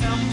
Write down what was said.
Sometimes